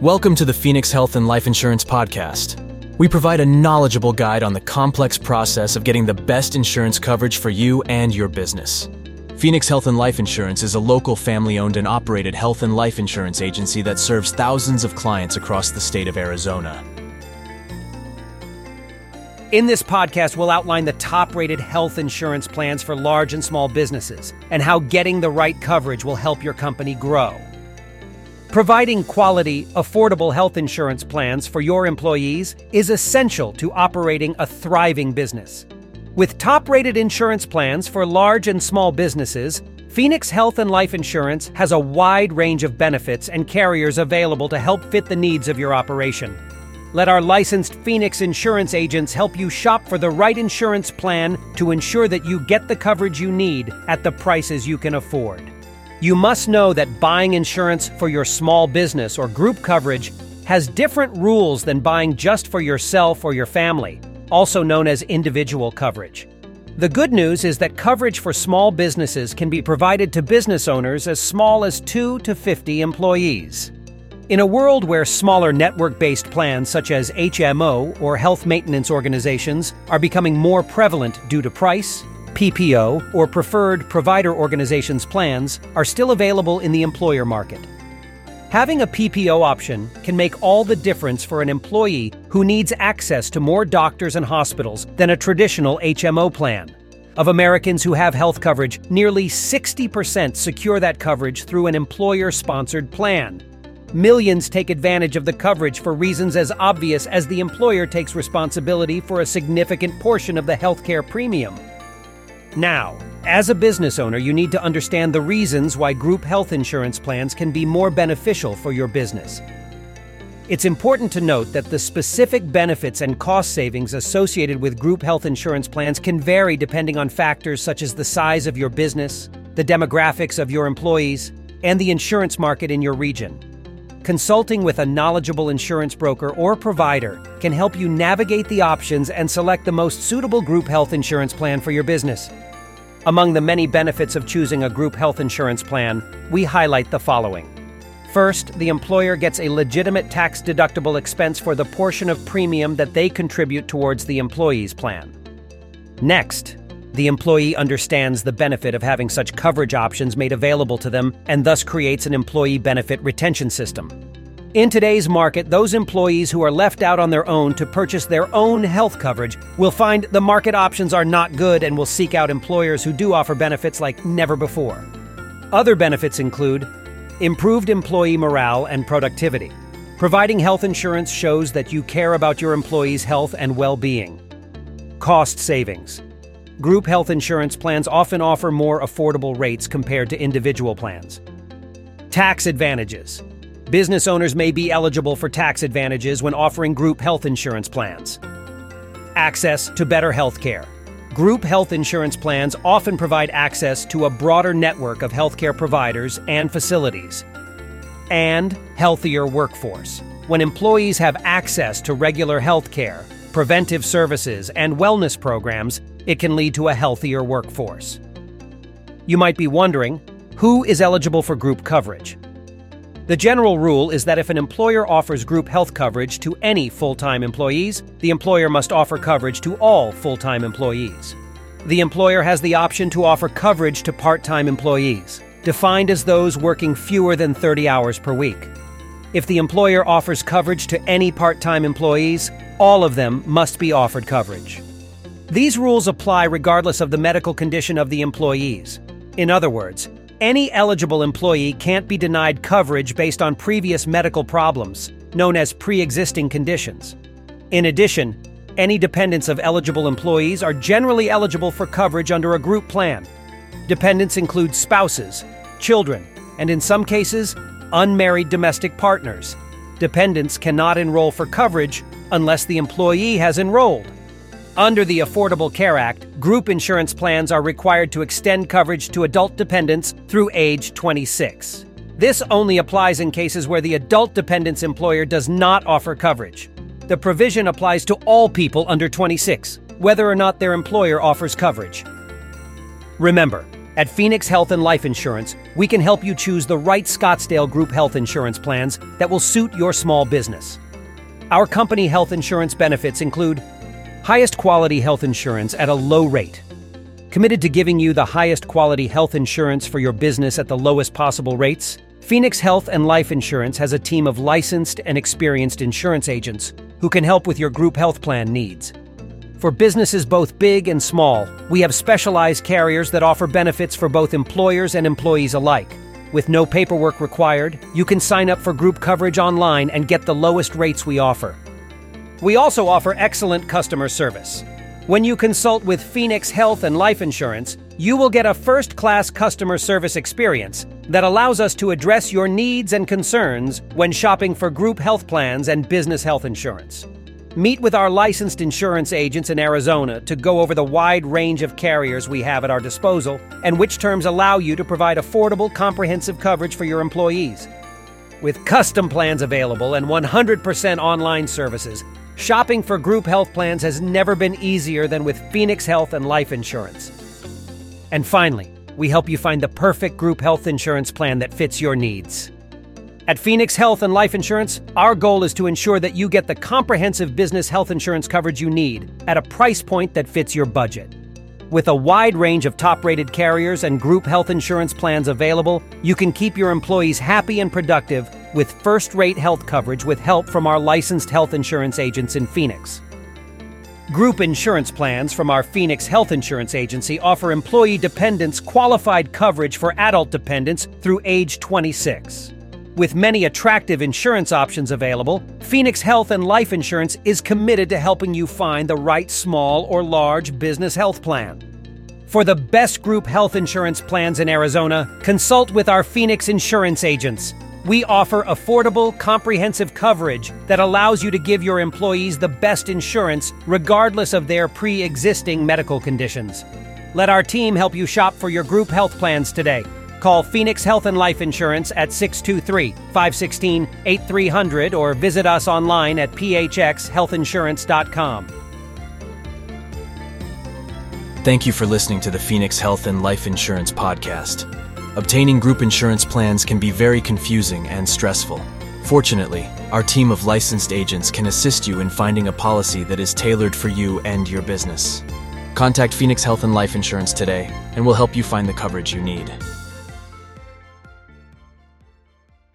Welcome to the Phoenix Health and Life Insurance Podcast. We provide a knowledgeable guide on the complex process of getting the best insurance coverage for you and your business. Phoenix Health and Life Insurance is a local family owned and operated health and life insurance agency that serves thousands of clients across the state of Arizona. In this podcast, we'll outline the top rated health insurance plans for large and small businesses and how getting the right coverage will help your company grow. Providing quality, affordable health insurance plans for your employees is essential to operating a thriving business. With top rated insurance plans for large and small businesses, Phoenix Health and Life Insurance has a wide range of benefits and carriers available to help fit the needs of your operation. Let our licensed Phoenix insurance agents help you shop for the right insurance plan to ensure that you get the coverage you need at the prices you can afford. You must know that buying insurance for your small business or group coverage has different rules than buying just for yourself or your family, also known as individual coverage. The good news is that coverage for small businesses can be provided to business owners as small as 2 to 50 employees. In a world where smaller network based plans such as HMO or health maintenance organizations are becoming more prevalent due to price, PPO, or preferred provider organizations plans are still available in the employer market. Having a PPO option can make all the difference for an employee who needs access to more doctors and hospitals than a traditional HMO plan. Of Americans who have health coverage, nearly 60% secure that coverage through an employer sponsored plan. Millions take advantage of the coverage for reasons as obvious as the employer takes responsibility for a significant portion of the healthcare premium. Now, as a business owner, you need to understand the reasons why group health insurance plans can be more beneficial for your business. It's important to note that the specific benefits and cost savings associated with group health insurance plans can vary depending on factors such as the size of your business, the demographics of your employees, and the insurance market in your region. Consulting with a knowledgeable insurance broker or provider can help you navigate the options and select the most suitable group health insurance plan for your business. Among the many benefits of choosing a group health insurance plan, we highlight the following. First, the employer gets a legitimate tax deductible expense for the portion of premium that they contribute towards the employee's plan. Next, the employee understands the benefit of having such coverage options made available to them and thus creates an employee benefit retention system. In today's market, those employees who are left out on their own to purchase their own health coverage will find the market options are not good and will seek out employers who do offer benefits like never before. Other benefits include improved employee morale and productivity. Providing health insurance shows that you care about your employees' health and well being. Cost savings. Group health insurance plans often offer more affordable rates compared to individual plans. Tax advantages. Business owners may be eligible for tax advantages when offering group health insurance plans. Access to better health care. Group health insurance plans often provide access to a broader network of healthcare providers and facilities. And healthier workforce. When employees have access to regular health care, preventive services, and wellness programs, it can lead to a healthier workforce. You might be wondering who is eligible for group coverage? The general rule is that if an employer offers group health coverage to any full time employees, the employer must offer coverage to all full time employees. The employer has the option to offer coverage to part time employees, defined as those working fewer than 30 hours per week. If the employer offers coverage to any part time employees, all of them must be offered coverage. These rules apply regardless of the medical condition of the employees. In other words, any eligible employee can't be denied coverage based on previous medical problems, known as pre existing conditions. In addition, any dependents of eligible employees are generally eligible for coverage under a group plan. Dependents include spouses, children, and in some cases, unmarried domestic partners. Dependents cannot enroll for coverage unless the employee has enrolled. Under the Affordable Care Act, group insurance plans are required to extend coverage to adult dependents through age 26. This only applies in cases where the adult dependent's employer does not offer coverage. The provision applies to all people under 26, whether or not their employer offers coverage. Remember, At Phoenix Health and Life Insurance, we can help you choose the right Scottsdale Group health insurance plans that will suit your small business. Our company health insurance benefits include highest quality health insurance at a low rate, committed to giving you the highest quality health insurance for your business at the lowest possible rates. Phoenix Health and Life Insurance has a team of licensed and experienced insurance agents who can help with your group health plan needs. For businesses both big and small, we have specialized carriers that offer benefits for both employers and employees alike. With no paperwork required, you can sign up for group coverage online and get the lowest rates we offer. We also offer excellent customer service. When you consult with Phoenix Health and Life Insurance, you will get a first class customer service experience that allows us to address your needs and concerns when shopping for group health plans and business health insurance. Meet with our licensed insurance agents in Arizona to go over the wide range of carriers we have at our disposal and which terms allow you to provide affordable, comprehensive coverage for your employees. With custom plans available and 100% online services, shopping for group health plans has never been easier than with Phoenix Health and Life Insurance. And finally, we help you find the perfect group health insurance plan that fits your needs. At Phoenix Health and Life Insurance, our goal is to ensure that you get the comprehensive business health insurance coverage you need at a price point that fits your budget. With a wide range of top rated carriers and group health insurance plans available, you can keep your employees happy and productive with first rate health coverage with help from our licensed health insurance agents in Phoenix. Group insurance plans from our Phoenix Health Insurance Agency offer employee dependents qualified coverage for adult dependents through age 26. With many attractive insurance options available, Phoenix Health and Life Insurance is committed to helping you find the right small or large business health plan. For the best group health insurance plans in Arizona, consult with our Phoenix insurance agents. We offer affordable, comprehensive coverage that allows you to give your employees the best insurance regardless of their pre existing medical conditions. Let our team help you shop for your group health plans today. Call Phoenix Health and Life Insurance at 623 516 8300 or visit us online at phxhealthinsurance.com. Thank you for listening to the Phoenix Health and Life Insurance Podcast. Obtaining group insurance plans can be very confusing and stressful. Fortunately, our team of licensed agents can assist you in finding a policy that is tailored for you and your business. Contact Phoenix Health and Life Insurance today, and we'll help you find the coverage you need.